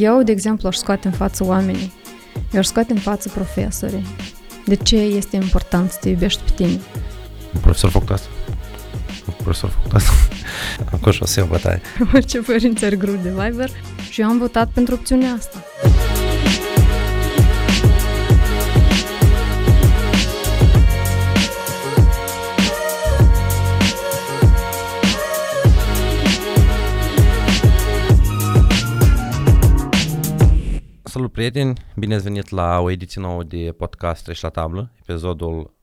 Eu, de exemplu, aș scoate în față oamenii. Eu aș scoate în față profesorii. De ce este important să te iubești pe tine? Un profesor a făcut asta. Un profesor a făcut asta. Acum și o să iau bătaie. Orice părinți are grup de Viber și eu am votat pentru opțiunea asta. Prieteni, bine ați venit la o ediție nouă de podcast Treci la tablă, episodul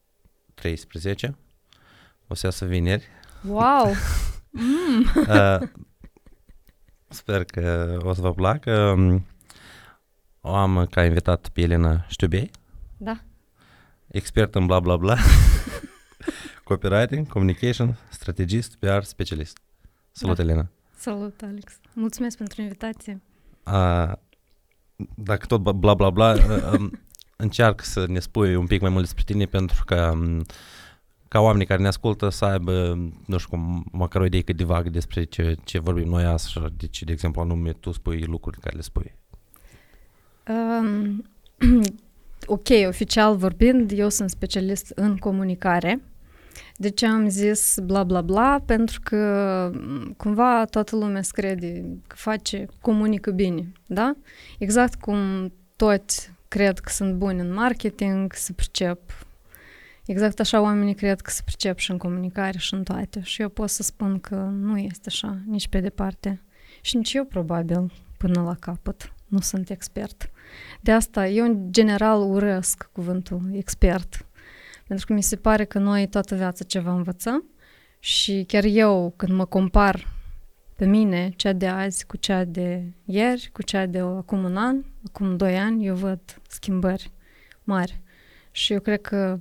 13. O să iasă vineri. Wow! Mm. Uh, sper că o să vă placă. Um, O am ca invitat pe Elena Știubei, Da. expert în bla bla bla, copywriting, communication, strategist, PR, specialist. Salut, Da. Elena! Salut, Alex. Mulțumesc pentru invitație. A, dacă tot bla bla bla, uh, um, încearcă să ne spui un pic mai mult despre tine pentru că um, ca oamenii care ne ascultă să aibă, nu știu cum, măcar o idee cât de vagă despre ce, ce vorbim noi așa, de ce, de exemplu, anume tu spui lucruri care le spui. Um, ok, oficial vorbind, eu sunt specialist în comunicare. De ce am zis bla bla bla? Pentru că m, cumva toată lumea se crede că face, comunică bine, da? Exact cum toți cred că sunt buni în marketing, se pricep. Exact așa oamenii cred că se pricep și în comunicare și în toate. Și eu pot să spun că nu este așa, nici pe departe. Și nici eu probabil până la capăt nu sunt expert. De asta eu în general urăsc cuvântul expert. Pentru că mi se pare că noi toată viața ceva învățăm și chiar eu când mă compar pe mine, cea de azi cu cea de ieri, cu cea de acum un an, acum doi ani, eu văd schimbări mari. Și eu cred că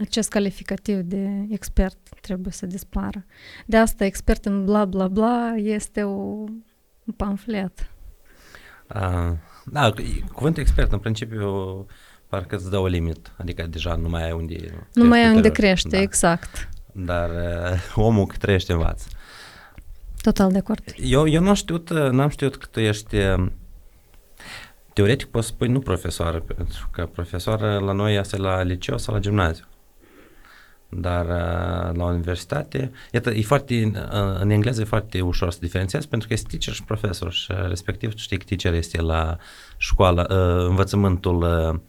acest calificativ de expert trebuie să dispară. De asta expert în bla bla bla este o, un pamflet. A, da, cuvântul expert în principiu parcă îți dă o limit, adică deja nu mai ai unde... Nu mai ai unde ulterior. crește, da. exact. Dar uh, omul cât trăiește învață. Total de acord. Eu, eu n-am știut, uh, n-am știut că tu ești uh, teoretic poți spui nu profesoară, pentru că profesoară la noi este la liceu sau la gimnaziu. Dar uh, la universitate, iată, e foarte, uh, în engleză e foarte ușor să diferențiezi pentru că este teacher și profesor și uh, respectiv tu știi că teacher este la școală, uh, învățământul uh,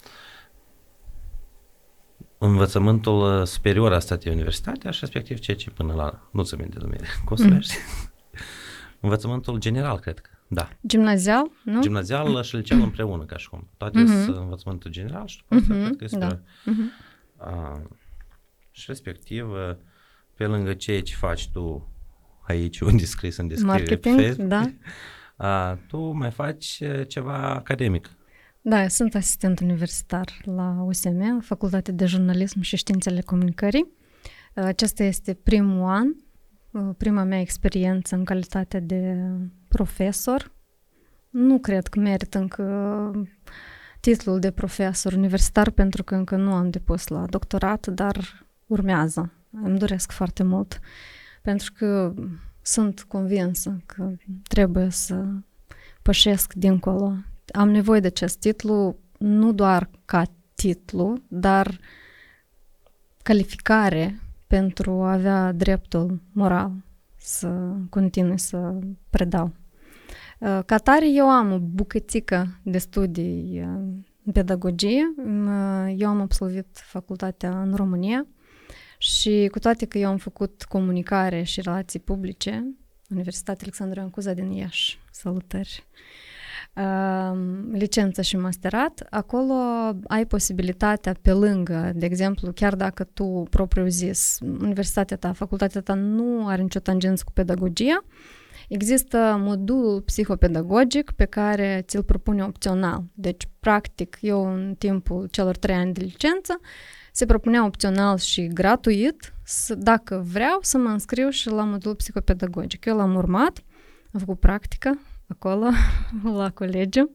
învățământul uh, superior a statului universitatea și respectiv ceea ce până la, nu ți minte numele, cum se Mm. numește? Învățământul general, cred că, da. Gimnazial, nu? Gimnazial și liceu împreună, ca și cum. Toate Mhm. sunt învățământul general și după asta Mhm, cred că este da. pe- Mhm. a, și respectiv, uh, pe lângă ceea ce faci tu aici, unde e scris în descriere pe Marketing, Facebook, da. a, tu mai faci uh, ceva academic. Da, eu sunt asistent universitar la USM, Facultatea de Jurnalism și Științele Comunicării. Acesta este primul an, prima mea experiență în calitate de profesor. Nu cred că merit încă titlul de profesor universitar pentru că încă nu am depus la doctorat, dar urmează. Îmi doresc foarte mult pentru că sunt convinsă că trebuie să pășesc dincolo am nevoie de acest titlu nu doar ca titlu, dar calificare pentru a avea dreptul moral să continui să predau. Uh, Ca tare, eu am o bucățică de studii uh, în pedagogie. Uh, Eu am absolvit facultatea în România și cu toate că eu am făcut comunicare și relații publice, Universitatea Alexandru Ioan Cuza din Iași, salutări, uh, licență și masterat, acolo ai posibilitatea pe lângă, de exemplu, chiar dacă tu propriu zis, universitatea ta, facultatea ta nu are nicio tangență cu pedagogia, există modulul psihopedagogic pe care ți-l propune opțional. Deci, practic, eu în timpul celor trei ani de licență se propunea opțional și gratuit, să, dacă vreau, să mă înscriu și la modulul psihopedagogic. Eu l-am urmat, am făcut practică acolo, la colegiu.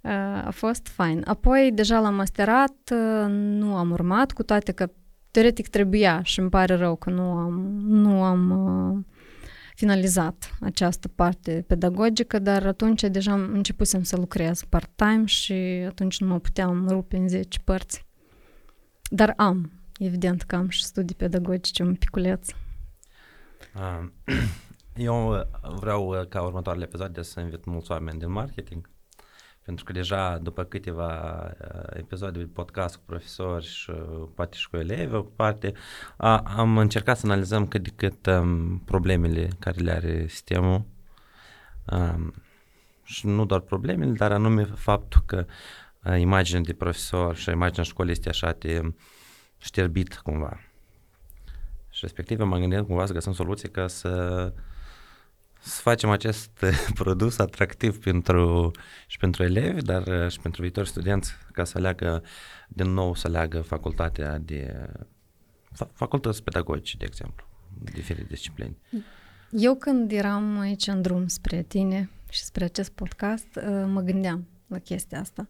Uh, A fost fain. Apoi, deja la masterat, uh, nu am urmat, cu toate că teoretic trebuia și îmi pare rău că nu am, nu am uh, finalizat această parte pedagogică, dar atunci deja începusem să lucrez part-time și atunci nu mă puteam rupe în 10 părți. Dar am, evident că am și studii pedagogice un piculeț. Eu vreau ca următoarele episoade să invit mulți oameni din marketing pentru că deja după câteva uh, episoade de podcast cu profesori și uh, poate și cu elevi, o parte, a, am încercat să analizăm cât de cât um, problemele care le are sistemul um, și nu doar problemele, dar anume faptul că uh, imaginea de profesor și imaginea școlii este așa de șterbit cumva. Și respectiv m-am gândit cumva să găsim soluții ca să să facem acest produs atractiv pentru, și pentru elevi, dar uh, și pentru viitori studenți, ca să aleagă din nou să aleagă facultatea de facultăți pedagogice, de exemplu, diferite discipline. Eu când eram aici în drum spre tine și spre acest podcast, uh, mă gândeam la chestia asta.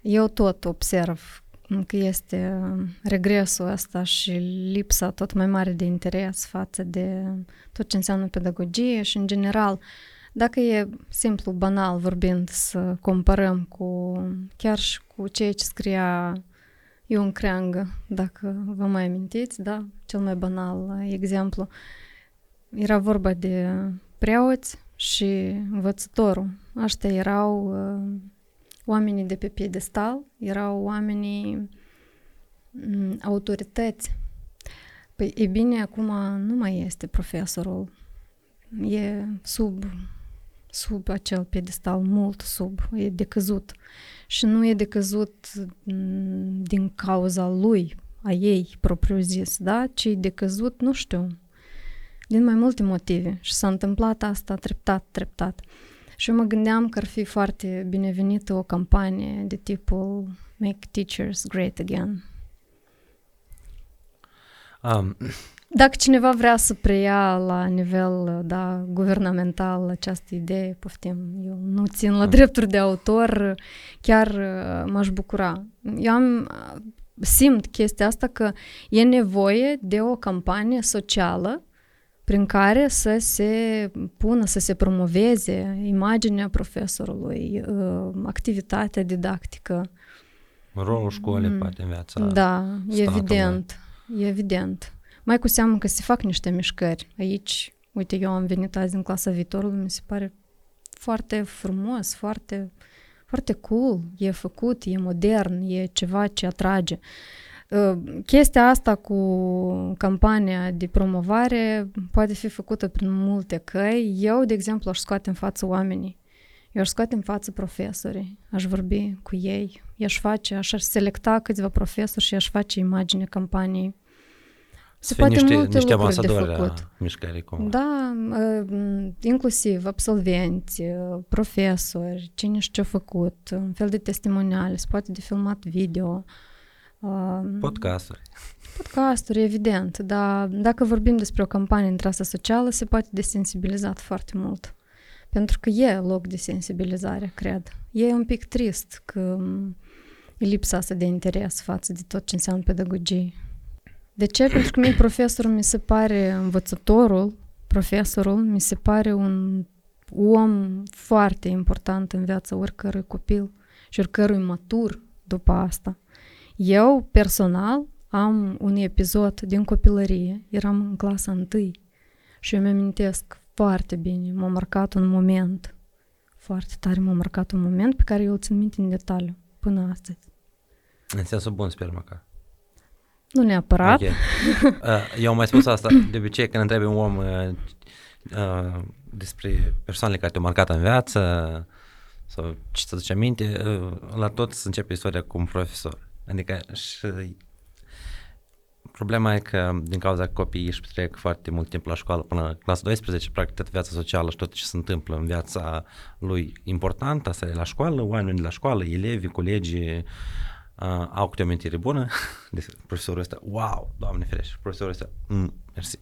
Eu tot observ că este regresul ăsta și lipsa tot mai mare de interes față de tot ce înseamnă pedagogie și, în general, dacă e simplu, banal vorbind, să comparăm cu chiar și cu ceea ce scria Ion Creangă, dacă vă mai amintiți, da? Cel mai banal exemplu. Era vorba de preoți și învățătorul. Aștia erau uh, oamenii de pe piedestal erau oamenii mm, autorități. Păi, e bine, acum nu mai este profesorul. E sub, sub acel piedestal, mult sub, e decăzut. Și nu e decăzut mm, din cauza lui, a ei, propriu zis, da? ci e decăzut, nu știu, din mai multe motive. Și s-a întâmplat asta treptat, treptat. Și eu mă gândeam că ar fi foarte binevenită o campanie de tipul Make Teachers Great Again. Um. Dacă cineva vrea să preia la nivel da, guvernamental această idee, poftim, eu nu țin la drepturi de autor, chiar uh, m-aș bucura. Eu am, simt chestia asta că e nevoie de o campanie socială prin care să se pună, să se promoveze imaginea profesorului, uh, activitatea didactică. Rolul școlii, mm. poate, în viața Da, evident, e evident. Mai cu seamă că se fac niște mișcări. Aici, uite, eu am venit azi în clasa viitorului, mi se pare foarte frumos, foarte, foarte cool, e făcut, e modern, e ceva ce atrage. Uh, Ă, chestia asta cu campania de promovare poate fi făcută prin multe căi. Eu, de exemplu, aș scoate în față oamenii. Eu aș scoate în față profesorii, aș vorbi cu ei, i-aș face, aș selecta câțiva profesori și aș face imagine campaniei. Se poate niște, multe niște lucruri de făcut. mișcării cum. Da, ă, inclusiv absolvenți, ă, profesori, cine știu ce-a făcut, un fel de testimoniale, se poate de filmat video, Podcasturi. Podcasturi, evident, dar dacă vorbim despre o campanie în trasă socială, se poate desensibilizat foarte mult. Pentru că e loc de sensibilizare, cred. E un pic trist că e lipsa asta de interes față de tot ce înseamnă pedagogie. De ce? Pentru că mie profesorul mi se pare învățătorul, profesorul mi se pare un om foarte important în viața oricărui copil și oricărui matur după asta. Eu, personal, am un episod din copilărie, eram în clasa întâi și eu mi-amintesc foarte bine, m-a marcat un moment, foarte tare m-a marcat un moment pe care eu îl țin minte în detaliu până astăzi. În sensul bun, sper măcar. Nu neapărat. Okay. Uh, eu am mai spus asta, de obicei când întrebi un om uh, uh, despre persoanele care te-au marcat în viață sau ce să duce aminte, uh, la tot să începe istoria cu un profesor. Adică și problema e că din cauza că copiii își petrec foarte mult timp la școală până la clasa 12, practic toată viața socială și tot ce se întâmplă în viața lui important, asta e la școală, oamenii de la școală, elevii, colegii, uh, au câte o amintire bună de profesorul ăsta, wow, doamne ferește, profesorul ăsta, mm, mersi.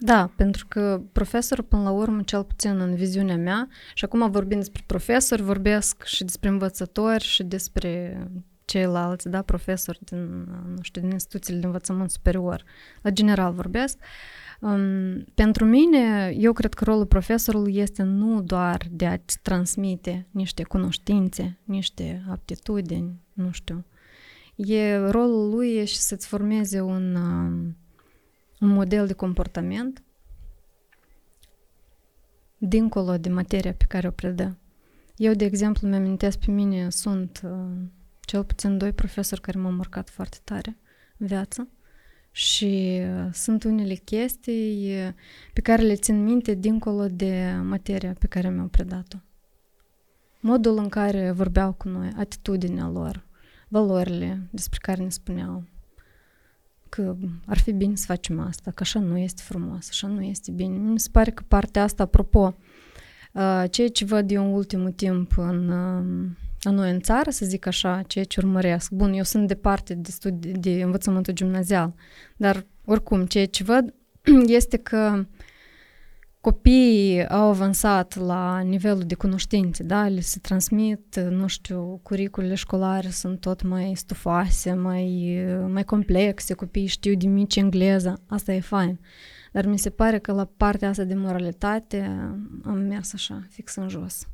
Da, pentru că profesorul, până la urmă, cel puțin în viziunea mea, și acum vorbind despre profesori, vorbesc și despre învățători și despre ceilalți, da, profesori din, nu știu, din instituțiile de învățământ superior, la general vorbesc, Um, pentru mine, eu cred că rolul profesorului este nu doar de a-ți transmite niște cunoștințe, niște aptitudini, nu știu. E, rolul lui e și să-ți formeze un, um, un model de comportament dincolo de materia pe care o predă. Eu, de exemplu, mi-am pe mine, sunt uh, cel puțin doi profesori care m-au marcat foarte tare în viață și uh, sunt unele chestii uh, pe care le țin minte dincolo de materia pe care mi-au predat-o. Modul în care vorbeau cu noi, atitudinea lor, valorile despre care ne spuneau că ar fi bine să facem asta, că așa nu este frumos, așa nu este bine. Mi se pare că partea asta, apropo, uh, ceea ce văd eu în ultimul timp în, în noi în țară, să zic așa, ceea ce urmăresc. Bun, eu sunt departe de, studi- de învățământul gimnazial, dar oricum, ceea ce văd este că copiii au avansat la nivelul de cunoștințe, da? Le se transmit, nu știu, curiculele școlare sunt tot mai stufoase, mai, mai complexe, copiii știu de mici engleză, asta e fain. Dar mi se pare că la partea asta de moralitate am mers așa, fix în jos.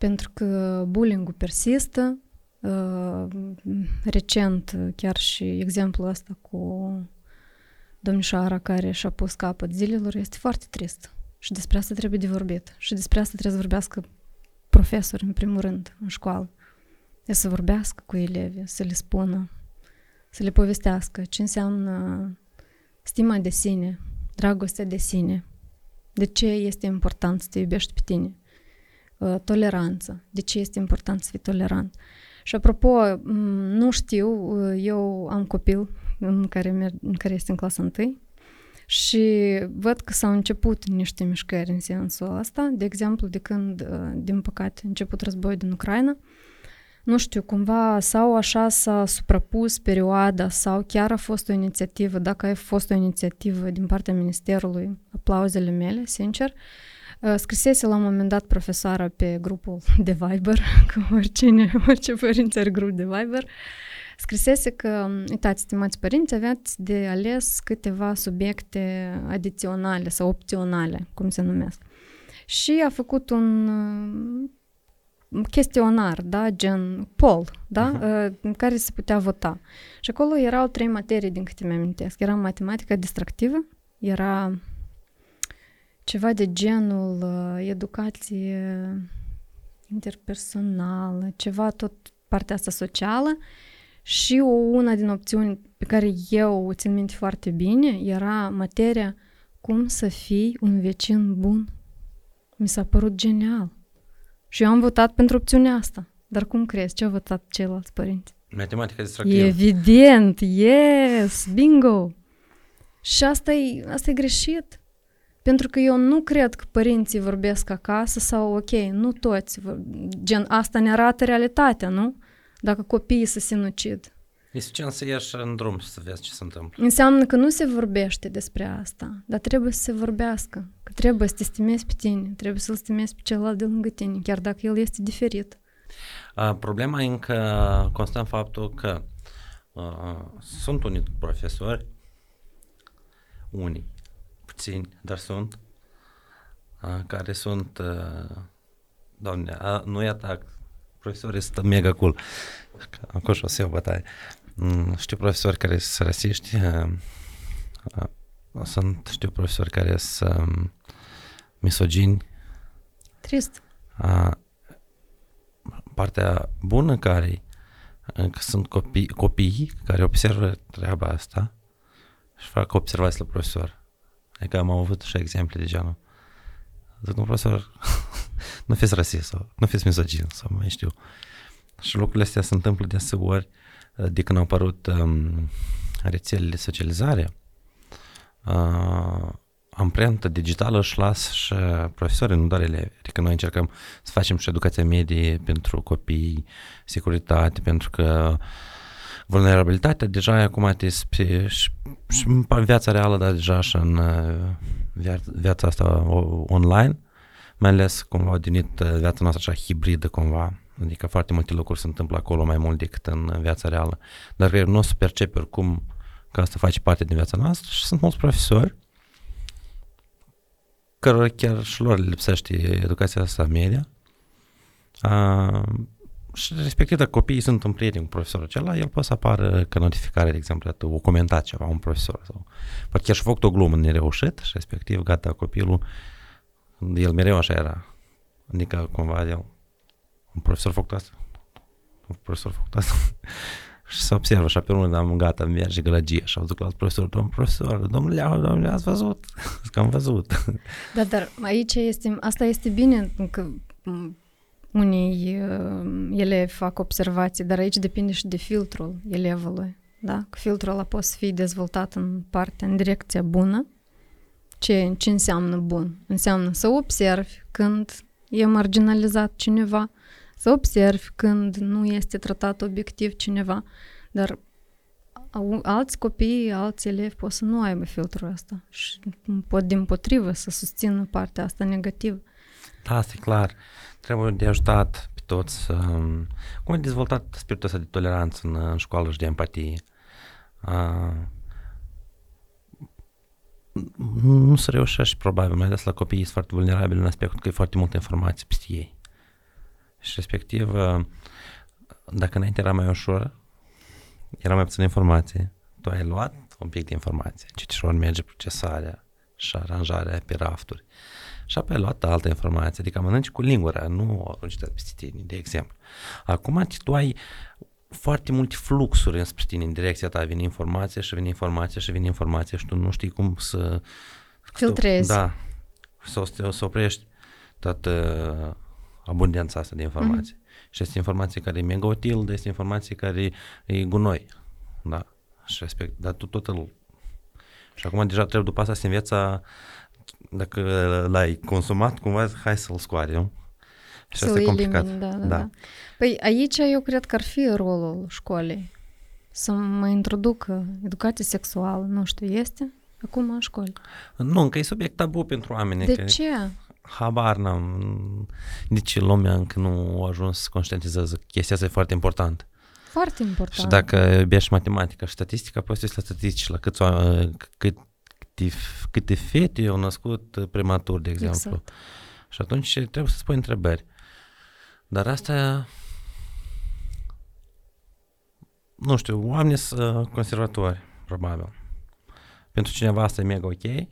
Pentru că bullying-ul persistă, recent chiar și exemplul ăsta cu domnișoara care și-a pus capăt zilelor este foarte trist. Și despre asta trebuie de vorbit. Și despre asta trebuie să vorbească profesori, în primul rând, în școală. E să vorbească cu elevii, să le spună, să le povestească ce înseamnă stima de sine, dragostea de sine, de ce este important să te iubești pe tine, ă, toleranță, de ce este important să fii tolerant. Și apropo, nu știu, ă, eu am copil în care, în care este în clasa 1 și văd că s-au început niște mișcări în sensul ăsta, de exemplu, de când, uh, din păcate, a început războiul din Ucraina, nu știu, cumva sau așa s-a suprapus perioada sau chiar a fost o inițiativă, dacă a fost o inițiativă din partea Ministerului, aplauzele mele, sincer, uh, scrisese la un moment dat profesoara pe grupul de Viber, că oricine, orice părinți are grup de Viber, scrisese că, uitați, stimați părinți, aveați de ales câteva subiecte adiționale sau opționale, cum se numesc. Și a făcut un chestionar, da, gen poll, da, uh-huh. în care se putea vota. Și acolo erau trei materii, din câte mi-amintesc. Era matematica distractivă, era ceva de genul uh, educație interpersonală, ceva tot partea asta socială și una din opțiuni pe care eu o țin minte foarte bine era materia cum să fii un vecin bun. Mi s-a părut genial. Și eu am votat pentru opțiunea asta. Dar cum crezi? Ce au votat ceilalți părinți? Matematica distractivă. Evident, yes, bingo! Și asta e, asta e greșit. Pentru că eu nu cred că părinții vorbesc acasă sau, ok, nu toți, gen, asta ne arată realitatea, nu? dacă copiii se sinucid. E suficient să ieși în drum și să vezi ce se întâmplă. Înseamnă că nu se vorbește despre asta, dar trebuie să se vorbească. Că trebuie să te stimezi pe tine, trebuie să-l stimezi pe celălalt de lângă tine, chiar dacă el este diferit. A, problema e încă constă în faptul că uh, sunt unii profesori, unii, puțini, dar sunt, uh, care sunt, uh, doamne, uh, nu-i atac, profesorii sunt mega cool. Acum și o să iau bătaie. Mm, știu profesori care sunt rasiști, uh, uh, sunt, știu profesori care sunt um, misogini. Trist. Partea bună care că sunt copii, copii care observă treaba asta și fac observații la profesor. Adică am avut și exemple de genul. Zic, un profesor, nu fiți rasist sau nu fiți misogin sau mai știu. Și lucrurile astea se întâmplă deseori uh, de când au apărut um, rețelele de socializare. Uh, amprenta digitală își lasă și profesorii, nu doar elevi. Adică noi încercăm să facem și educația medie pentru copii, securitate, pentru că vulnerabilitatea deja e acum și, și în viața reală, dar deja și în uh, viața asta online mai ales cumva au devenit uh, viața noastră așa hibridă cumva, adică foarte multe lucruri se întâmplă acolo mai mult decât în viața reală, dar nu o să percepi oricum că asta face parte din viața noastră și sunt mulți profesori cărora chiar și lor le lipsește educația asta media. Uh, și respectiv dacă copiii sunt în prieten cu profesorul acela, el poate să apară ca notificare, de exemplu, o comentat ceva, un profesor sau poate chiar și făcut o glumă nereușit și respectiv gata copilul, el mereu așa era. Adică cumva el, un profesor făcut asta, un profesor făcut asta. și se observă așa pe urmă, am gata, merge gălăgie și au duc la alt profesor, domn profesor, domnule Leau, domnule, ați văzut? că am văzut. Da, dar aici este, asta este bine că unii uh, elevi fac observații, dar aici depinde și de filtrul elevului. Da? Că filtrul ăla poate să fie dezvoltat în partea, în direcția bună. Ce, ce înseamnă bun? Înseamnă să observi când e marginalizat cineva, să observi când nu este tratat obiectiv cineva, dar alți copii, alți elevi pot să nu aibă filtrul ăsta și pot din potrivă să susțină partea asta negativă. Da, asta e clar. Trebuie de ajutat pe toți să... Cum ai dezvoltat spiritul ăsta de toleranță în, în școală și de empatie? Uh, nu se reușește probabil, mai ales la copii sunt foarte vulnerabili în aspectul că e foarte multă informație peste ei. Și respectiv, dacă înainte era mai ușor, era mai puțină informație, tu ai luat un pic de informație, citișor merge procesarea și aranjarea pe rafturi. Și apoi ai luat altă informație, adică mănânci cu lingura, nu arunci de peste tine, de exemplu. Acum tu ai foarte multe fluxuri înspre tine, în direcția ta vine informația și vine informația și vine informația și tu nu știi cum să... Filtrezi. Da, să, să oprești toată abundența asta de informații. Mm-hmm. Și este informație care e mega util, dar este informație care e gunoi. Da. Și respect, dar tu tot îl... Și acum deja trebuie după asta să înveța dacă l-ai consumat, cumva, hai să-l scoare, nu? Și să asta e complicat. Elimini, da, da, da. da. Păi aici eu cred că ar fi rolul școlii. Să mă introducă educație sexuală, nu știu, este acum în școli. Nu, încă e subiect tabu pentru oameni. De că... ce? habar n-am. Nici lumea încă nu a ajuns să conștientizează chestia asta e foarte importantă. Foarte important. Și dacă iubești matematica și statistica, poți să la statistici la câți, cât, câte, câte fete au născut prematur, de exemplu. Exact. Și atunci trebuie să spui întrebări. Dar asta nu știu, oamenii sunt conservatori, probabil. Pentru cineva asta e mega ok,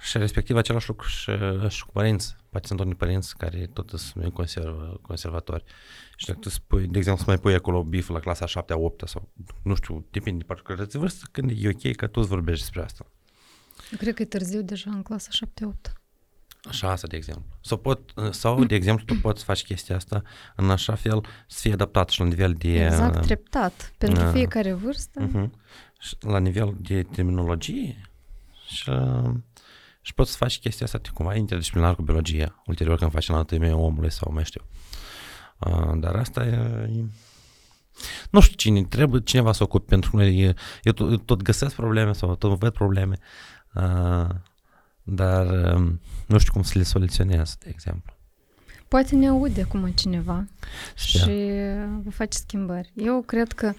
și respectiv același lucru și, și cu părinți. Poate sunt unii părinți care tot sunt conserv, conservatori. Și dacă tu spui, de exemplu, să mai pui acolo bif la clasa 7 8 sau nu știu, depinde de particularități de vârstă, când e ok că tu îți vorbești despre asta. Eu cred că e târziu deja în clasa 7 8 Așa asta, de exemplu. Sau, pot, sau, de exemplu, tu poți face chestia asta în așa fel să fie adaptat și la nivel de... Exact, treptat, pentru uh, fiecare vârstă. Uh-huh. Și la nivel de terminologie și și poți să faci chestia asta cumva interdisciplinar cu biologia, ulterior când faci anatomia omului sau mai știu. Uh, dar asta e, nu știu cine, trebuie cineva să ocupe pentru noi. Eu tot, eu tot găsesc probleme sau tot văd probleme, uh, dar uh, nu știu cum să le soluționez, de exemplu. Poate ne aude acum cineva Sper. și vă face schimbări. Eu cred că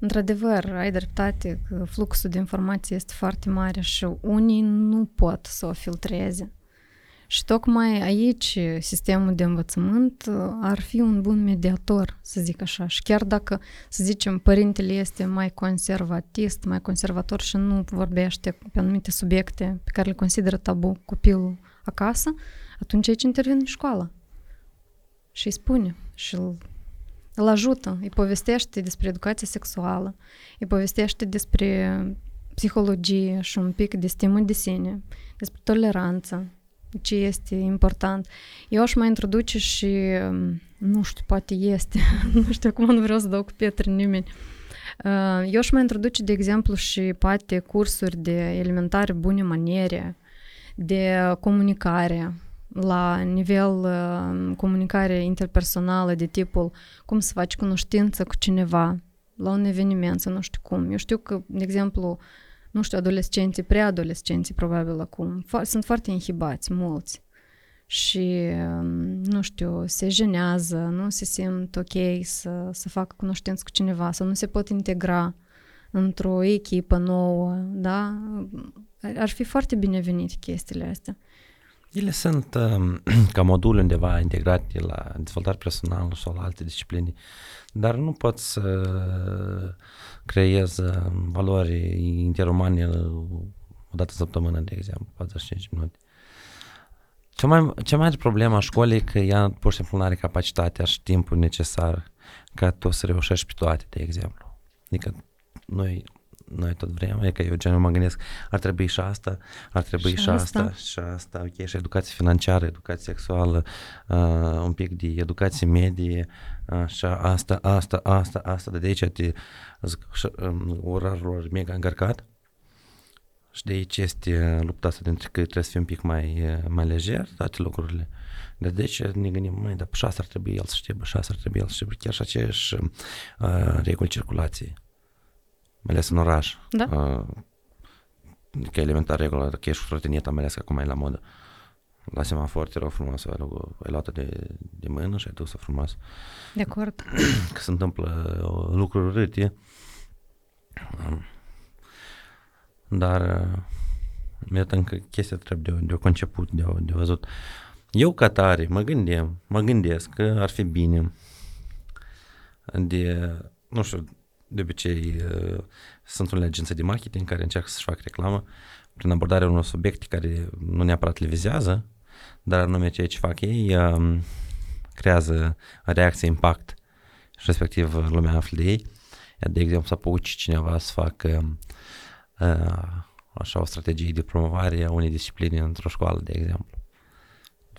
Într-adevăr, ai dreptate că fluxul de informație este foarte mare și unii nu pot să o filtreze. Și tocmai aici sistemul de învățământ ar fi un bun mediator, să zic așa. Și chiar dacă, să zicem, părintele este mai conservatist, mai conservator și nu vorbește pe anumite subiecte pe care le consideră tabu copilul acasă, atunci aici intervine școala. Și îi spune și îl îl ajută, îi povestește despre educație sexuală, îi povestește despre psihologie și un pic de stimă de sine, despre toleranță, ce este important. Eu aș mai introduce și, nu știu, poate este, nu știu, acum nu vreau să dau cu pietre nimeni, eu aș mai introduce, de exemplu, și poate cursuri de elementare bune maniere, de comunicare, la nivel uh, comunicare interpersonală de tipul cum să faci cunoștință cu cineva la un eveniment sau nu știu cum. Eu știu că, de exemplu, nu știu, adolescenții, preadolescenții probabil acum, fo- sunt foarte inhibați, mulți. Și, um, nu știu, se jenează, nu se simt ok să, să facă cunoștință cu cineva, sau nu se pot integra într-o echipă nouă, da? Ar fi foarte binevenite chestiile astea. Ele sunt um, ca modul undeva integrate la dezvoltare personală sau la alte discipline, dar nu poți să creezi um, valori interumane o dată săptămână, de exemplu, 45 minute. Cea mai, cea mai mare problemă a școlii e că ea pur și simplu nu are capacitatea și timpul necesar ca tu să reușești pe toate, de exemplu. Adică noi noi tot vrem, e că eu gen mă gândesc, ar trebui și asta, ar trebui și, și asta, asta, și asta, ok, și educație financiară, educație sexuală, uh, un pic de educație medie, așa, asta, asta, asta, asta, de aici te, zic, um, orarul mega încărcat. Și de aici este lupta asta dintre că trebuie să fie un pic mai, mai lejer toate lucrurile. De deci ne gândim, mai, dar și asta ar trebui el să știe, și asta ar trebui el să știe, chiar și aceeași uh, reguli circulației mai ales în oraș. Da. Uh, că elementar regulă, că ești cu trotineta, mai ales că acum e la modă. La semafor te rog frumos, ai, ai luat de, de mână și ai dus-o frumos. De acord. Că se întâmplă lucruri râte. Um, dar iată încă chestia trebuie de, de conceput, de, de văzut. Eu ca tare mă gândim, mă gândesc că ar fi bine de, nu știu, de obicei uh, sunt unele agenții de marketing care încearcă să-și facă reclamă prin abordarea unor subiecte care nu neapărat le vizează, dar anume ceea ce fac ei uh, creează reacție, impact și respectiv lumea află de ei. De exemplu, să apuci cineva să facă uh, așa o strategie de promovare a unei discipline într-o școală, de exemplu.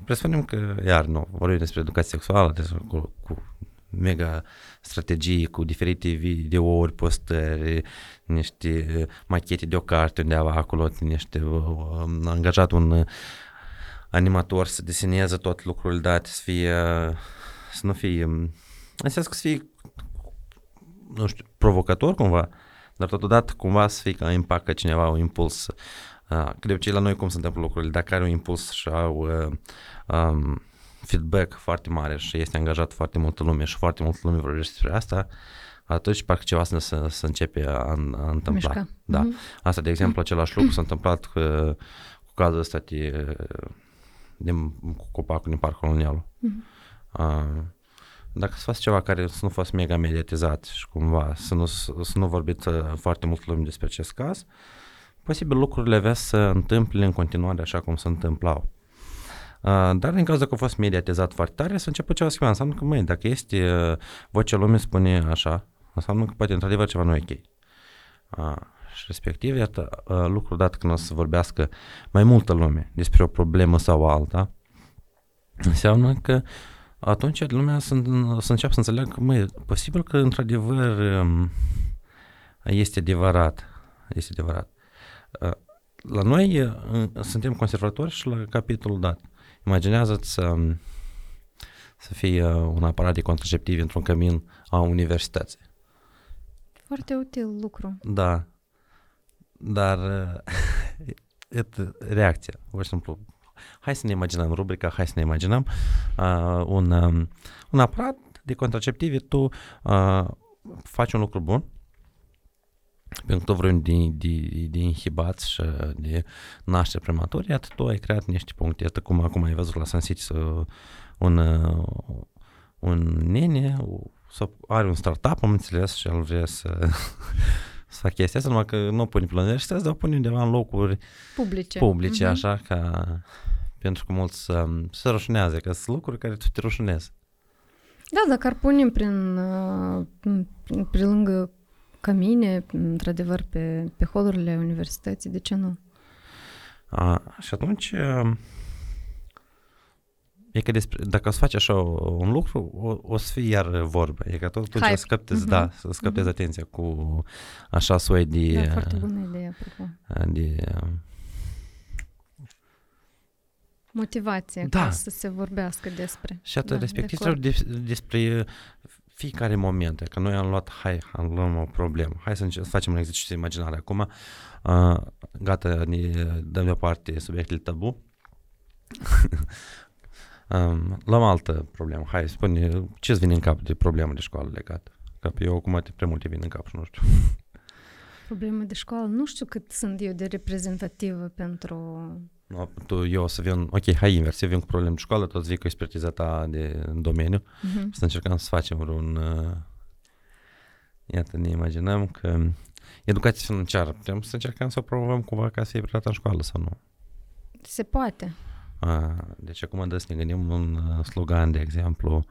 Presupunem că, iar nu, vorbim despre educație sexuală, despre, cu, cu mega strategii cu diferite videouri, postări, niște machete de o carte undeva acolo, niște am angajat un animator să deseneze tot lucrurile date, să fie, să nu fie, înseamnă să fie, nu știu, provocator cumva, dar totodată cumva să fie ca impact, ca cineva, un impuls. Uh, de obicei la noi cum se întâmplă lucrurile, dacă are un impuls și au uh, um, feedback foarte mare și este angajat foarte multă lume și foarte multă lume vorbește despre asta, atunci parcă ceva să, să, să începe a, a întâmpla. Mișca. Da. Mm-hmm. Asta, de exemplu, același lucru s-a întâmplat cu, cu cazul ăsta de, de cu copacul din Parcul Colonialul. Mm-hmm. Uh, dacă să faci ceva care să nu fost mega mediatizat și cumva să nu, să nu vorbiți foarte mult lume despre acest caz, posibil lucrurile avea să întâmple în continuare așa cum se întâmplau. Dar din cauza că a fost mediatizat foarte tare, s-a început ceva schimba. Înseamnă că, măi, dacă este vocea lumii spune așa, înseamnă că poate într-adevăr ceva nu e ok. Și respectiv, iată, lucrul dat când o să vorbească mai multă lume despre o problemă sau alta, înseamnă că atunci lumea să, să înceapă să înțeleagă că, măi, posibil că într-adevăr este adevărat, este adevărat. La noi suntem conservatori și la capitolul dat. Imaginează-ți să, să fie un aparat de contraceptiv într-un cămin a universității. Foarte util lucru. Da. Dar et, reacția, pur și simplu, hai să ne imaginăm rubrica, hai să ne imaginăm uh, un, um, un aparat de contraceptiv, tu uh, faci un lucru bun, pentru că vrem de, de, de inhibați și de naștere prematură, iată, tu ai creat niște puncte. Iată cum acum ai văzut la Sun City un, un nene sau are un startup, am înțeles, și el vrea să, să facă chestia asta, numai că nu pune pe la universități, dar pune undeva în locuri publice, publice uh-huh. așa, ca pentru că mulți să, se rușinează, că sunt lucruri care tu te rușinezi. Da, dacă ar punem prin, pe lângă cămine, într-adevăr, pe, pe holurile universității, de ce nu? A, și atunci, e că despre, dacă o să faci așa un lucru, o, o să fie iar vorbă. E că tot atunci să scăptezi, uh-huh. da, să scăptezi uh-huh. atenția cu așa soi de... Da, foarte bună idee, apropo. De, motivație da. ca să se vorbească despre. Și atât, da, respectiv, de despre fiecare moment, că noi am luat, hai, am luat o problemă, hai să, să facem un exercițiu de imaginare acum, uh, gata, ne dăm deoparte subiectele tabu, um, luăm altă problemă, hai, spune, ce-ți vine în cap de problemă de școală legată? Că eu acum te prea multe vin în cap și nu știu. Probleme de școală, nu știu cât sunt eu de reprezentativă pentru... No, tu, eu o să vin, ok, hai invers, eu vin cu probleme de școală, tu vii cu expertiza ta de în domeniu uh-huh. să încercăm să facem vreun... Uh, iată, ne imaginăm că educația financiară, putem să încercăm să o promovăm cumva ca să fie predată în școală sau nu? Se poate. A, deci acum dă să ne gândim un uh, slogan, de exemplu,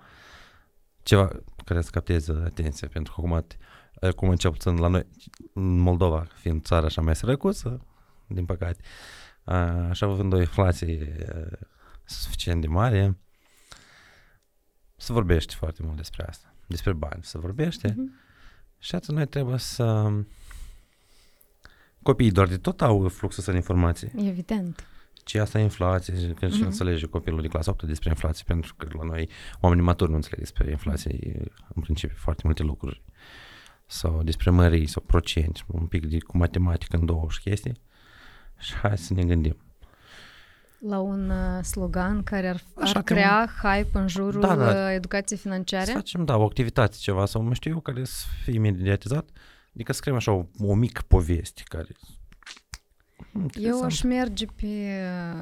ceva care să capteze atenția, pentru că acum, acum cel puțin la noi, în Moldova, fiind țara așa mai sărăcuță, din păcate, a, așa având o inflație uh, suficient de mare, se vorbește foarte mult despre asta, despre bani, se vorbește uh-huh. și atunci noi trebuie să copiii doar de tot au fluxul ăsta de informații. Evident ce asta e inflație, că și uh-huh. înțelege copilul de clasa 8 despre inflație, pentru că la noi oamenii maturi nu înțeleg despre inflație, în principiu, foarte multe lucruri. Sau despre mării, sau procenti, un pic de, cu matematică în două și chestii. Și hai să ne gândim. La un uh, slogan care ar, ar crea un... hype în jurul da, da. Uh, educației financiare? Să facem, da, o activitate, ceva, sau nu știu eu, care să fie mediatizat. Adică scriem așa o, o mică poveste care Interesant. Eu aș merge pe,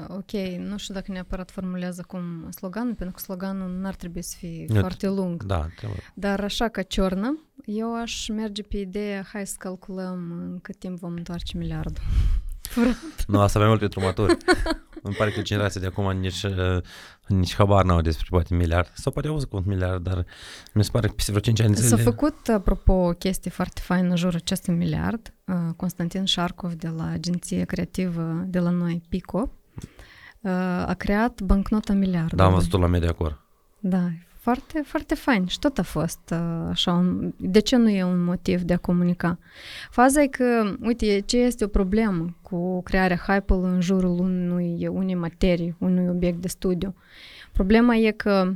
ok, nu știu dacă neapărat formulează cum sloganul, pentru că sloganul n-ar trebui să fie Eu, foarte lung. Da, trebuie. Dar așa ca ciornă, eu aș merge pe ideea, hai să calculăm în cât timp vom întoarce miliardul. Nu, asta mai mult pentru maturi. Îmi pare că generația de acum nici, uh, nici habar n-au despre poate miliard. Sau poate au cu un miliard, dar mi se pare că peste vreo 5 ani S-a făcut, apropo, o chestie foarte faină în jurul acestui miliard. Uh, Constantin Șarcov de la agenția creativă de la noi, Pico, uh, a creat bancnota miliard. Da, am văzut-o la Mediacor. Da, foarte, foarte fain și tot a fost uh, așa. Un, de ce nu e un motiv de a comunica? Faza e că, uite, ce este o problemă cu crearea hype-ului în jurul unui, unei materii, unui obiect de studiu. Problema e că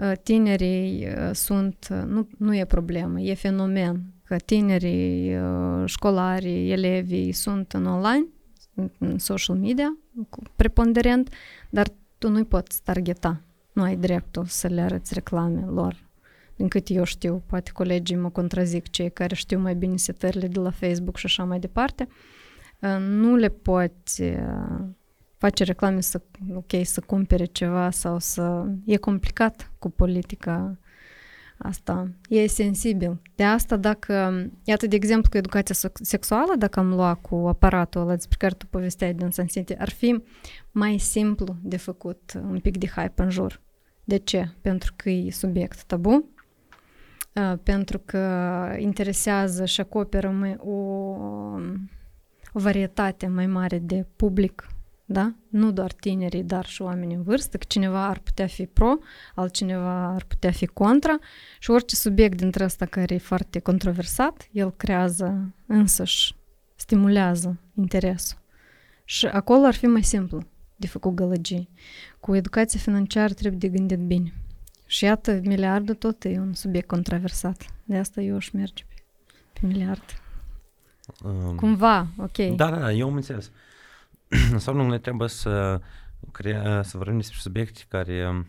uh, tinerii uh, sunt, nu, nu e problemă, e fenomen, că tinerii, școlarii, elevii sunt în online, în social media, preponderent, dar tu nu-i poți targeta nu ai dreptul să le arăți reclame lor. Din cât eu știu, poate colegii mă contrazic, cei care știu mai bine setările de la Facebook și așa mai departe, uh, nu le poți uh, face reclame să, ok, să cumpere ceva sau să... E complicat cu politica asta. E sensibil. De asta dacă, iată de exemplu cu educația sexuală, dacă am luat cu aparatul ăla despre care tu povesteai din Sun City, ar fi mai simplu de făcut un pic de hype în jur. De ce? Pentru că e subiect tabu, pentru că interesează și acoperă mai o, o varietate mai mare de public, da? Nu doar tinerii, dar și oamenii în vârstă, că cineva ar putea fi pro, altcineva ar putea fi contra și orice subiect dintre ăsta care e foarte controversat, el creează însăși, stimulează interesul. Și acolo ar fi mai simplu de făcut gălăgii. Cu educația financiară trebuie de gândit bine. Și iată, miliardul tot e un subiect controversat. De asta eu aș merge pe, pe miliard. Um, Cumva, ok. Da, da, da, eu am înțeles. Înseamnă că trebuie să, crea, să vorbim despre subiecte care um,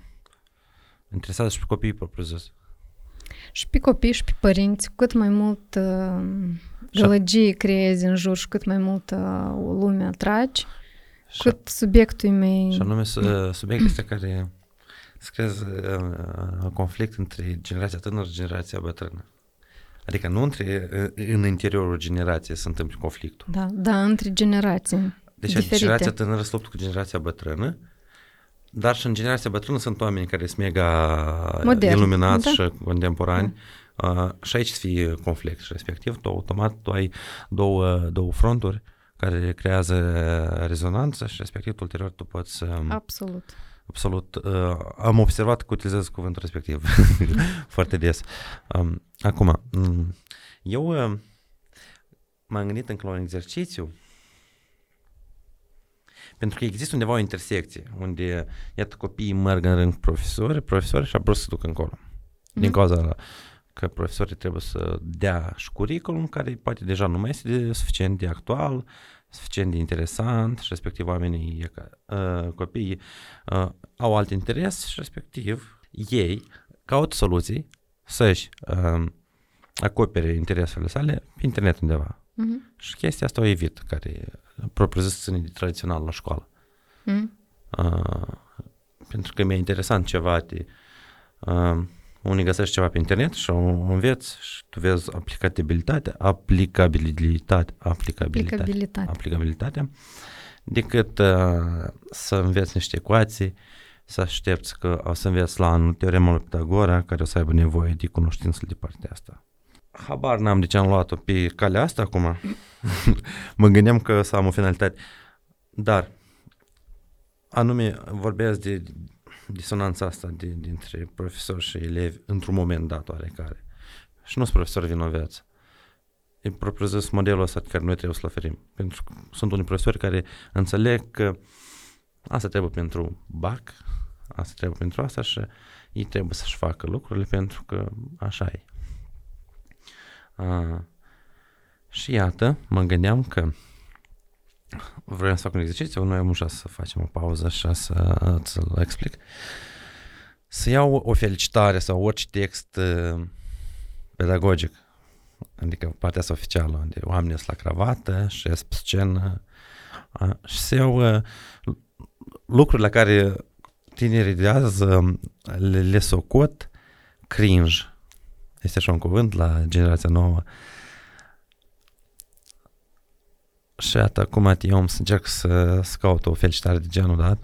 interesează și pe copiii propriu-zis. Și pe copii și pe părinți, cât mai mult uh, gălăgie creezi în jur și cât mai mult uh, lume atragi, cât subiectul e mai... Și anume subiectul este care să creează uh, conflict între generația tânără și generația bătrână. Adică nu între, uh, în interiorul generației se întâmplă conflictul. Da, da, între generații Deci diferite. generația tânără se cu generația bătrână, dar și în generația bătrână sunt oameni care sunt mega Modern. iluminați da. și contemporani. Da. Uh, și aici să fie conflict și respectiv tu automat tu ai două, două fronturi care creează rezonanță și respectiv ulterior tu poți... Absolut. Absolut. Uh, am observat că utilizez cuvântul respectiv foarte des. Um, acum, um, eu uh, m-am gândit încă la un exercițiu pentru că există undeva o intersecție unde, iată, copiii merg în rând cu profesori, profesori și apoi se duc încolo. Mm-hmm. Din mhm. cauza că profesorii trebuie să dea și curriculum care poate deja nu mai este de suficient de actual, suficient de interesant și respectiv oamenii, uh, copiii uh, au alt interes și respectiv ei caută soluții să-și uh, acopere interesele sale pe internet undeva. Mhm. Și chestia asta o evit, care propriu-zis ține de tradițional la școală. Mhm. Uh, pentru că mi-e interesant ceva de... Uh, unii găsești ceva pe internet și o înveți și tu vezi aplicabilitatea, aplicabilitate, aplicabilitate, Aplicabilitate. aplicabilitatea, decât uh, să înveți niște ecuații, să aștepți că o să înveți la anul teorema lui Pitagora, care o să aibă nevoie de cunoștință de partea asta. Habar n-am de ce am luat-o pe calea asta acum. mă gândeam că o să am o finalitate. Dar, anume, vorbesc de disonanța asta de, dintre profesori și elevi într-un moment dat oarecare. Și nu sunt profesori vinovați. E propriu zis modelul ăsta care noi trebuie să-l oferim. Pentru că sunt unii profesori care înțeleg că asta trebuie pentru BAC, asta trebuie pentru asta și ei trebuie să-și facă lucrurile pentru că așa e. A, și iată, mă gândeam că vreau să fac un exercițiu, noi am ușa să facem o pauză și să ți-l explic. Să iau o felicitare sau orice text uh, pedagogic, adică partea asta oficială, unde oamenii sunt la cravată și ies pe scenă a, și să iau uh, lucruri la care tinerii de azi uh, le, le socot cringe. Este așa un cuvânt la generația nouă. Și iată, acum eu am să încerc să, să caut o felicitare de genul dat.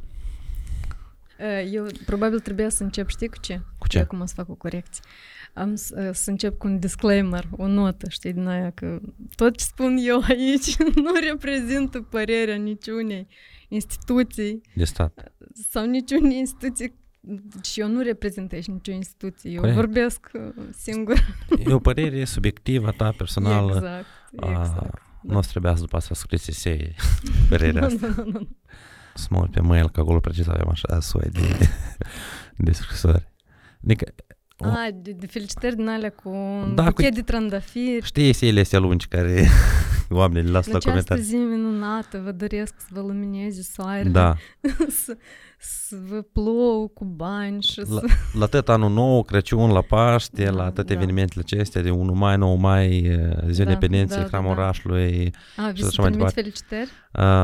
Eu probabil trebuia să încep, știi cu ce? Cu ce? Acum să fac o corecție. Am să, să încep cu un disclaimer, o notă, știi, din aia că tot ce spun eu aici nu reprezintă părerea niciunei instituții De stat. sau niciunei instituții și eu nu reprezint aici nicio instituție, eu Corect. vorbesc uh, singur. E o părere subiectivă ta personală. Exact, a, exact. Nu o să trebuia să după asta să scrieți esee părerea Nu, asta. nu, nu, nu. Să mă uit pe mail, că acolo precis avem așa soi de, de scrisori. Adică, O- A, de, de felicitări din alea cu un Da, da, cu- buchet de trandafiri. știi eseele astea lungi care oamenii le lasă În la această comentarii. zi minunată vă doresc să vă lumineze soarele, Da, să, să vă plouă cu bani și la, să... la tot anul nou, Crăciun, la Paște, Da, la toate da. evenimentele acestea de 1 mai, 9 mai, eh, Ziua Da, Independenței, da, da, Hramul da. Orașului. A, vi așa să mai primiți departe. felicitări?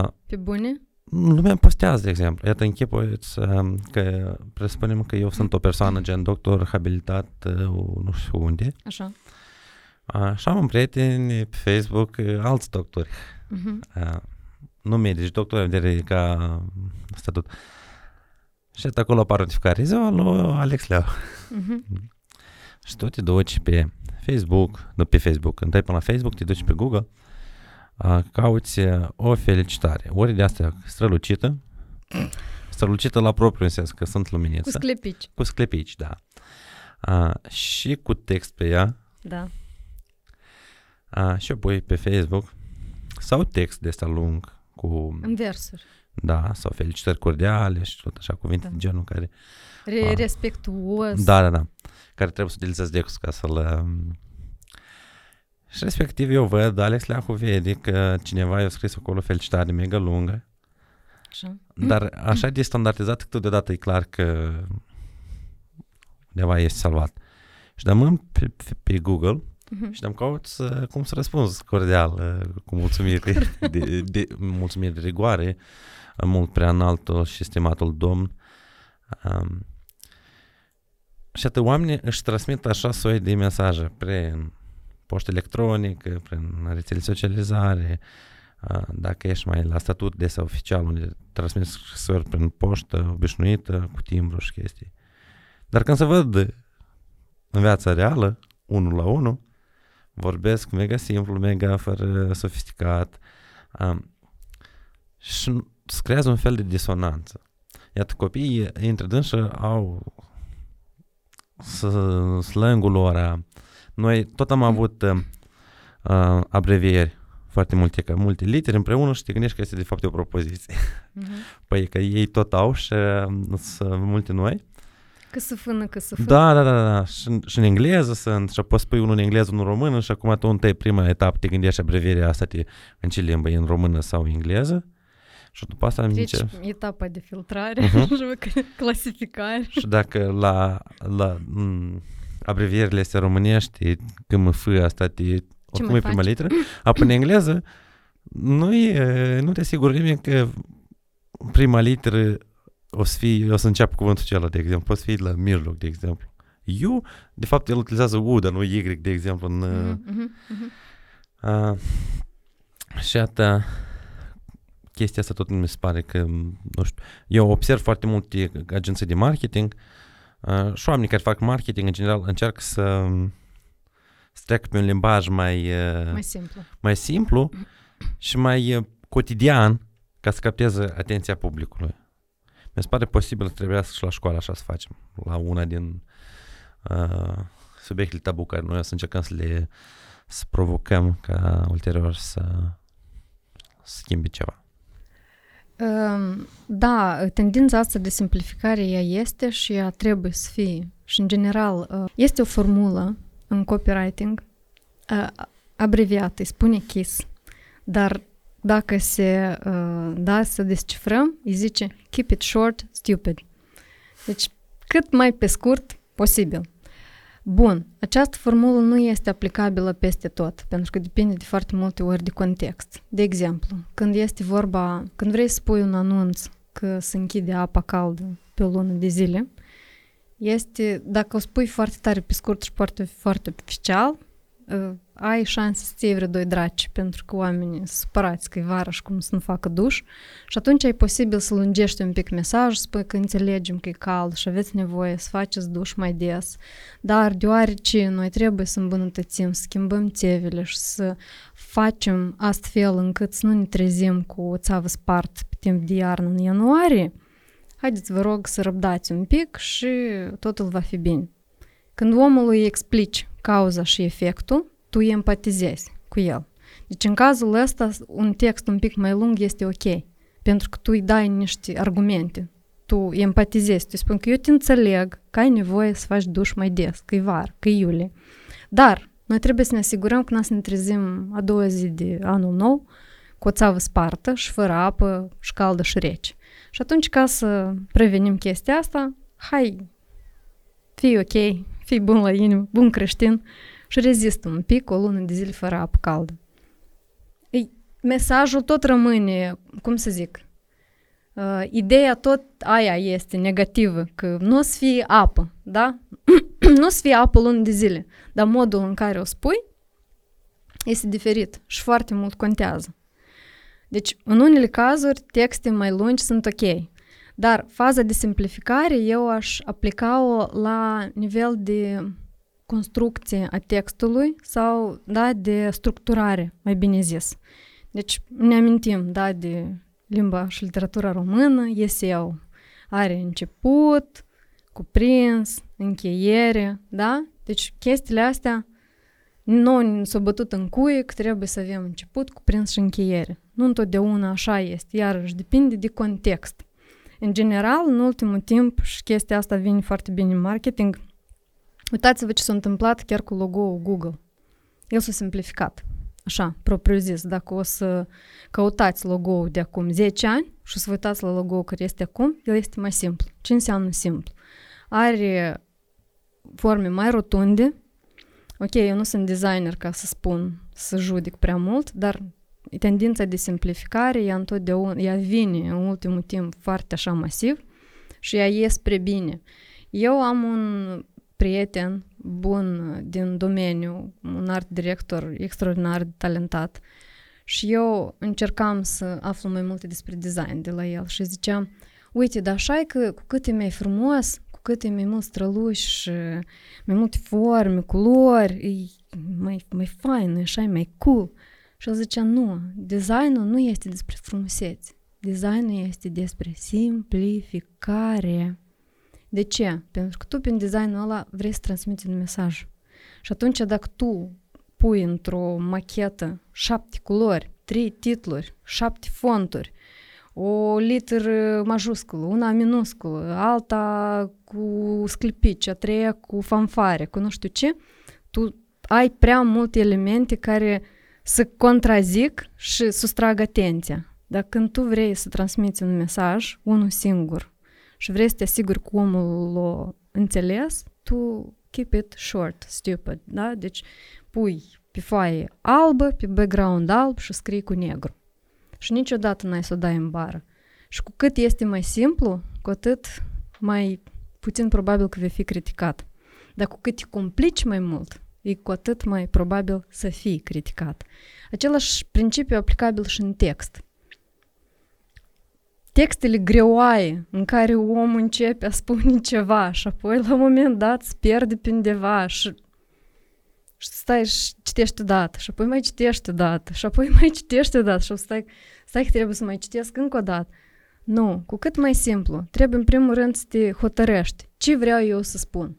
Uh, Pe bune? lumea postează, de exemplu. Iată, închipuiți uh, că presupunem că eu sunt o persoană gen doctor habilitat uh, nu știu unde. Așa. Uh, și am un prieten pe Facebook, uh, alți doctori. Mhm. Uh, nu medici, doctori în vedere ca statut. Și iată acolo apare notificare. Ziua lui Alex Leau. Mhm. Și tu te duci pe Facebook, nu pe Facebook, întâi până la Facebook, te duci pe Google, a, cauți uh, o felicitare. Ori de asta strălucită, strălucită la propriu în sens că sunt Cu luminiță, sclepici. cu sclepici, da. A, și cu text pe ea, Da. a, și o pui pe Facebook, sau text de ăsta lung, cu, În versuri. Da, sau felicitări cordiale și tot așa cuvinte Da. de genul care Re- Ah. respectuos. Da, da, da. Care trebuie să utilizezi Dex ca să-l... um, Și respectiv eu văd, Alex Leacu vede că cineva i-a scris acolo felicitare mega lungă, Așa. dar așa de standardizat că totodată e clar că undeva este salvat. Și dăm pe, pe, pe Google Mhm. și dăm caut să, cum să răspunzi cordial, uh, cu mulțumire, de, de, mulțumire de rigoare, uh, mult prea înaltul și stimatul domn. Um, și atât oamenii își transmit așa soi de mesaje prin poștă electronică, prin rețele de socializare, uh, dacă ești mai la statut de sau oficial, unde transmiți scrisori prin poștă obișnuită, cu timbru și chestii. Dar când se văd în viața reală, unul la unul, vorbesc mega simplu, mega fără sofisticat um, și se creează un fel de disonanță. Iată, copiii între dânsă au s- slangul lor. Noi tot am avut uh, uh, abrevieri foarte multe, că multe litere împreună și te gândești că este de fapt o propoziție. Mhm. Păi că ei tot au și uh, sunt multe noi. Că să fână, că să fână. Da, da, da, da. Și, în- și în engleză sunt, și poți spui unul în engleză, unul în română și acum tu întâi prima etapă te gândești abrevierea asta te, în ce limbă, e în română sau engleză și după asta Deci, încerc. etapa de filtrare Mhm. și clasificare. Și dacă la, la m, abrevierile astea românești, GMF, asta te oricum mai e prima faci? literă. Apoi în engleză nu, e, nu te asigură nimeni că prima literă o să fie, o să înceapă cuvântul acela, de exemplu, poate să fie la mijloc, de exemplu. U, de fapt, el utilizează U, dar nu Y, de exemplu, în... Mhm, mhm, mhm. Uh, și atâta chestia asta tot mi se pare că, nu știu, eu observ foarte multe agenții de marketing uh, și oamenii care fac marketing, în general, încearcă să, să treacă pe un limbaj mai, uh, Mai simplu. mai simplu și mai uh, cotidian ca să capteze atenția publicului. Mi se pare posibil să trebuia și la școală așa să facem, la una din uh, subiectele tabu care noi o să încercăm să le să provocăm ca ulterior să schimbi ceva. Um, Da, tendința asta de simplificare ea este și ea trebuie să fie. Și în general, uh, este o formulă în copywriting uh, abreviată, îi spune KISS, dar dacă se, uh, da, să descifrăm, îi zice keep it short, stupid. Deci, cât mai pe scurt posibil. Bun, această formulă nu este aplicabilă peste tot, pentru că depinde de foarte multe ori de context. De exemplu, când este vorba, când vrei să spui un anunț că se închide apa caldă pe o lună de zile, este, dacă o spui foarte tare pe scurt și foarte, foarte oficial, uh, ai șanse să-ți iei vreo doi draci, pentru că oamenii sunt supărați că e vară și cum să nu facă duș și atunci ai posibil să lungești un pic mesaj, spui că înțelegem că e cald și aveți nevoie să faceți duș mai des, dar deoarece noi trebuie să îmbunătățim, să schimbăm țevele și să facem astfel încât să nu ne trezim cu o țavă spart pe timp de iarnă în ianuarie, haideți vă rog să răbdați un pic și totul va fi bine. Când omului îi explici cauza și efectul, tu îi empatizezi cu el. Deci în cazul ăsta, un text un pic mai lung este ok, pentru că tu îi dai niște argumente. Tu îi empatizezi, tu îi spui că eu te înțeleg că ai nevoie să faci duș mai des, că e var, că e iulie. Dar noi trebuie să ne asigurăm că nu să ne trezim a doua zi de anul nou cu o țavă spartă și fără apă și caldă și rece. Și atunci, ca să prevenim chestia asta, hai, fii ok, fii bun la inimă, bun creștin și rezistă un pic o lună de zile fără apă caldă. Ei, mesajul tot rămâne, cum să zic, uh, ideea tot aia este negativă, că nu o să fie apă, da? nu o să fie apă luni de zile, dar modul în care o spui este diferit și foarte mult contează. Deci, în unele cazuri, texte mai lungi sunt ok, dar faza de simplificare eu aș aplica-o la nivel de construcție a textului sau da, de structurare, mai bine zis. Deci ne amintim da, de limba și literatura română, eseu are început, cuprins, încheiere, da? Deci chestiile astea nu s-au bătut în cuie că trebuie să avem început, cuprins și încheiere. Nu întotdeauna așa este, iarăși depinde de context. În general, în ultimul timp, și chestia asta vine foarte bine în marketing, uitați-vă ce s-a întâmplat chiar cu logo-ul Google. El s-a simplificat. Așa, propriu zis, dacă o să căutați logo-ul de acum 10 ani și o să vă uitați la logo-ul care este acum, el este mai simplu. Ce înseamnă simplu? Are forme mai rotunde. Ok, eu nu sunt designer ca să spun, să judec prea mult, dar tendința de simplificare, ea întotdeauna, ea vine în ultimul timp foarte așa masiv și ea e spre bine. Eu am un prieten bun din domeniu, un art director extraordinar de talentat și eu încercam să aflu mai multe despre design de la el și ziceam, uite, dar așa e că cu cât e mai frumos, cu cât e mai mult străluș și mai multe forme, culori, e mai, mai fain, așa e mai cool. Și el zicea, nu, designul nu este despre frumusețe. Designul este despre simplificare. De ce? Pentru că tu prin designul ăla vrei să transmiți un mesaj. Și atunci dacă tu pui într-o machetă șapte culori, trei titluri, șapte fonturi, o literă majusculă, una minusculă, alta cu sclipici, a treia cu fanfare, cu nu știu ce, tu ai prea multe elemente care să contrazic și sustrag atenția. Dar când tu vrei să transmiți un mesaj, unul singur, și vrei să te asiguri că omul l-a înțeles, tu keep it short, stupid, da? Deci pui pe foaie albă, pe background alb și scrii cu negru. Și niciodată n-ai să o dai în bară. Și cu cât este mai simplu, cu atât mai puțin probabil că vei fi criticat. Dar cu cât te complici mai mult, e cu atât mai probabil să fii criticat. Același principiu aplicabil și în text. Textele greoaie în care omul începe a spune ceva și apoi la un moment dat se pierde pe undeva și și stai și citești odată și apoi mai citești odată și apoi mai citești odată și stai, stai că trebuie să mai citesc încă o dată. Nu, cu cât mai simplu. Trebuie în primul rând să te hotărăști ce vreau eu să spun.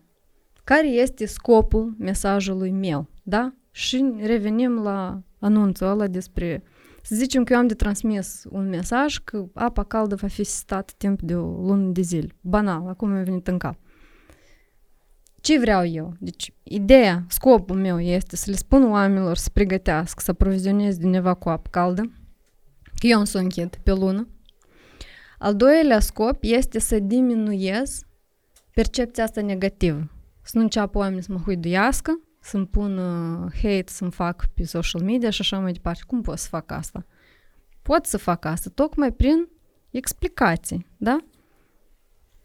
Care este scopul mesajului meu, da? Și revenim la anunțul ăla despre să zicem că eu am de transmis un mesaj că apa caldă va fi stat timp de o lună de zile. Banal, acum mi-a venit în cap. Ce vreau eu? Deci, ideea, scopul meu este să le spun oamenilor să pregătească, să aprovizionez de undeva cu apă caldă, că eu să închid pe lună. Al doilea scop este să diminuez percepția asta negativă. Să nu înceapă oamenii să mă huiduiască, să-mi pun uh, hate, să-mi fac pe social media și așa mai departe. Cum pot să fac asta? Pot să fac asta tocmai prin explicații, da?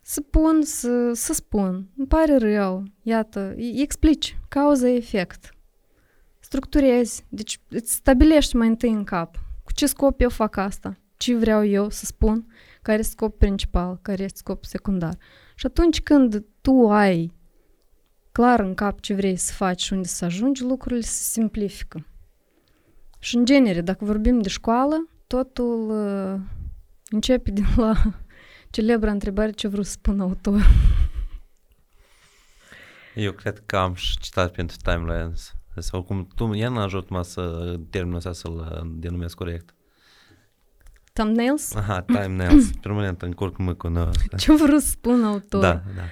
Să pun, să, să spun, îmi pare rău, iată, explici, cauza-efect. Structurezi, deci îți stabilești mai întâi în cap cu ce scop eu fac asta, ce vreau eu să spun, care este scop principal, care este scop secundar. Și atunci când tu ai clar în cap ce vrei să faci și unde să ajungi, lucrurile se simplifică. Și în genere, dacă vorbim de școală, totul uh, începe din la celebra întrebare ce vreau să spun autor. Eu cred că am și citat pentru Timelines. Sau cum tu, ea n-a ajutat mă să terminul ăsta să-l uh, denumesc corect. Thumbnails? Aha, thumbnails. Permanent încurc mă cu Ce vreau să spun autor? Da, da.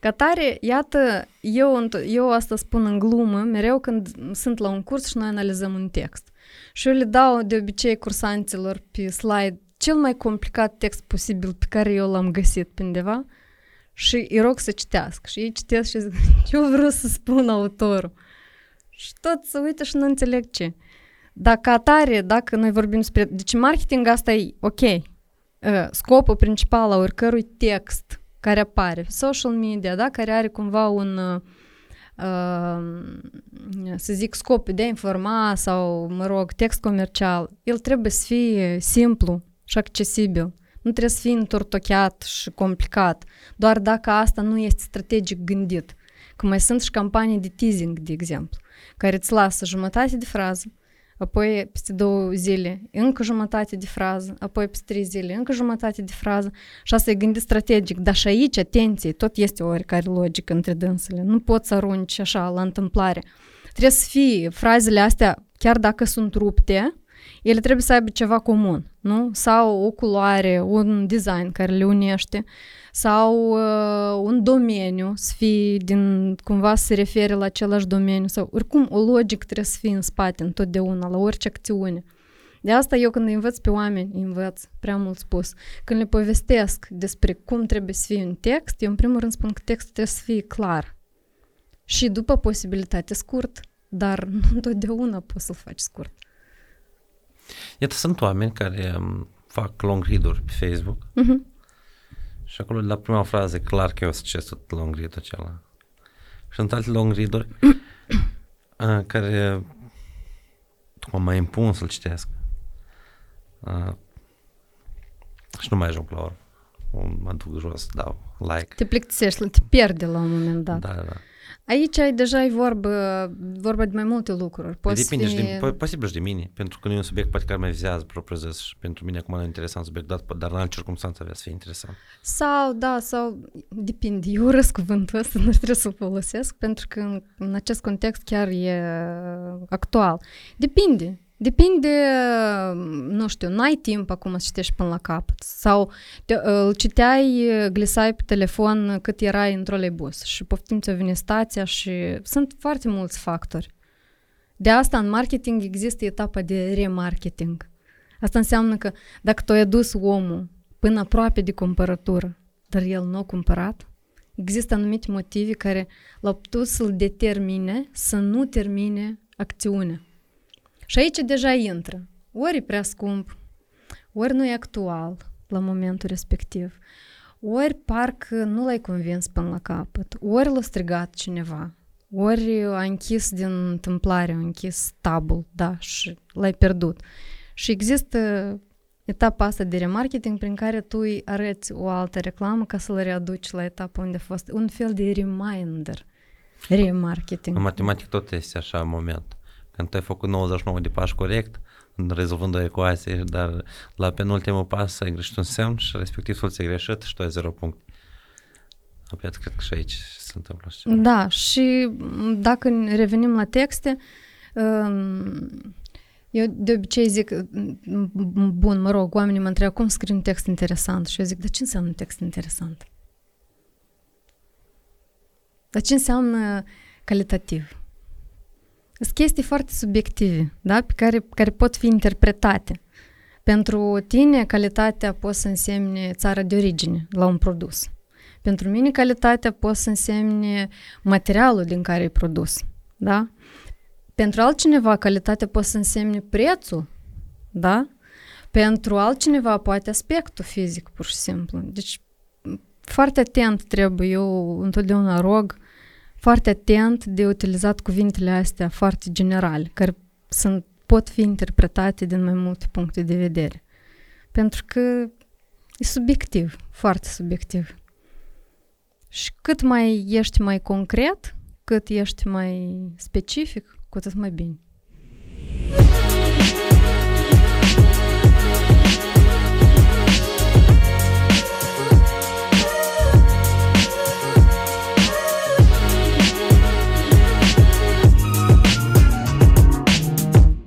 Ca tare, iată, eu, eu asta spun în glumă, mereu când sunt la un curs și noi analizăm un text. Și eu le dau de obicei cursanților pe slide cel mai complicat text posibil pe care eu l-am găsit pe undeva și îi rog să citească. Și ei citesc și zic, ce vreau să spun autorul? Și tot să uită și nu înțeleg ce. Dacă atare, dacă noi vorbim despre... Deci marketing asta e ok. Scopul principal al oricărui text care apare pe social media, da? care are cumva un, uh, să zic, scop de a informa sau, mă rog, text comercial, el trebuie să fie simplu și accesibil. Nu trebuie să fie întortocheat și complicat, doar dacă asta nu este strategic gândit. Că mai sunt și campanii de teasing, de exemplu, care îți lasă jumătate de frază, apoi peste două zile încă jumătate de frază, apoi peste trei zile încă jumătate de frază și asta e gândit strategic. Dar și aici, atenție, tot este o oricare logică între dânsele. Nu poți să arunci așa la întâmplare. Trebuie să fie frazele astea, chiar dacă sunt rupte, ele trebuie să aibă ceva comun, nu? Sau o culoare, un design care le unește, sau uh, un domeniu să fie din, cumva să se refere la același domeniu, sau oricum o logică trebuie să fie în spate întotdeauna, la orice acțiune. De asta eu când învăț pe oameni, învăț, prea mult spus, când le povestesc despre cum trebuie să fie un text, eu în primul rând spun că textul trebuie să fie clar. Și după posibilitate scurt, dar nu întotdeauna poți să-l faci scurt. Iată, sunt oameni care um, fac long read-uri pe Facebook uh-huh. Și acolo la prima frază clar că eu succes tot long read acela. Și sunt alte long read-uri uh, care mă mai impun să-l citesc. Uh, și nu mai ajung la urmă. Mă duc jos, dau like. Te plictisești, te pierde la un moment dat. Da, da. Aici ai deja ai vorba, vorba de mai multe lucruri. Poți Depinde fi... și de, po- posibil și de mine, pentru că nu e un subiect poate care mă vizează propriu zis și pentru mine acum nu e interesant subiect, dar în alte circunstanțe avea să fie interesant. Sau, da, sau depinde. Eu urăsc cuvântul ăsta, nu trebuie să-l folosesc, pentru că în, în acest context chiar e actual. Depinde. Depinde, nu știu, n-ai timp acum să citești până la capăt sau te, îl citeai, glisai pe telefon cât erai în trolebus și poftim ți-o vine stația și sunt foarte mulți factori. De asta în marketing există etapa de remarketing. Asta înseamnă că dacă tu ai adus omul până aproape de cumpărătură, dar el nu a cumpărat, Există anumite motive care l-au putut să-l determine să nu termine acțiunea. Și aici deja intră. Ori e prea scump, ori nu e actual la momentul respectiv, ori parcă nu l-ai convins până la capăt, ori l-a strigat cineva, ori a închis din întâmplare, a închis tabul, da, și l-ai pierdut. Și există etapa asta de remarketing prin care tu îi arăți o altă reclamă ca să-l readuci la etapa unde a fost. Un fel de reminder. Remarketing. În matematic tot este așa moment. Când tu ai făcut 99 de pași corect, rezolvând o ecuație, dar la penultimul pas ai greșit un semn și respectiv soluția greșit și tu ai 0 punct. Apoi cred că și aici se întâmplă așa. Da, și dacă revenim la texte, um, eu de obicei zic, bun, mă rog, oamenii mă întreabă cum scrii un text interesant și eu zic, dar ce înseamnă un text interesant? Dar ce înseamnă calitativ? Sunt chestii foarte subiective, da? pe care, care pot fi interpretate. Pentru tine, calitatea poate să însemne țara de origine la un produs. Pentru mine, calitatea poate să însemne materialul din care e produs. Da? Pentru altcineva, calitatea poate să însemne prețul. Da? Pentru altcineva, poate aspectul fizic, pur și simplu. Deci, foarte atent trebuie, eu întotdeauna rog foarte atent de utilizat cuvintele astea foarte generale, care sunt, pot fi interpretate din mai multe puncte de vedere. Pentru că e subiectiv, foarte subiectiv. Și cât mai ești mai concret, cât ești mai specific, cu atât mai bine.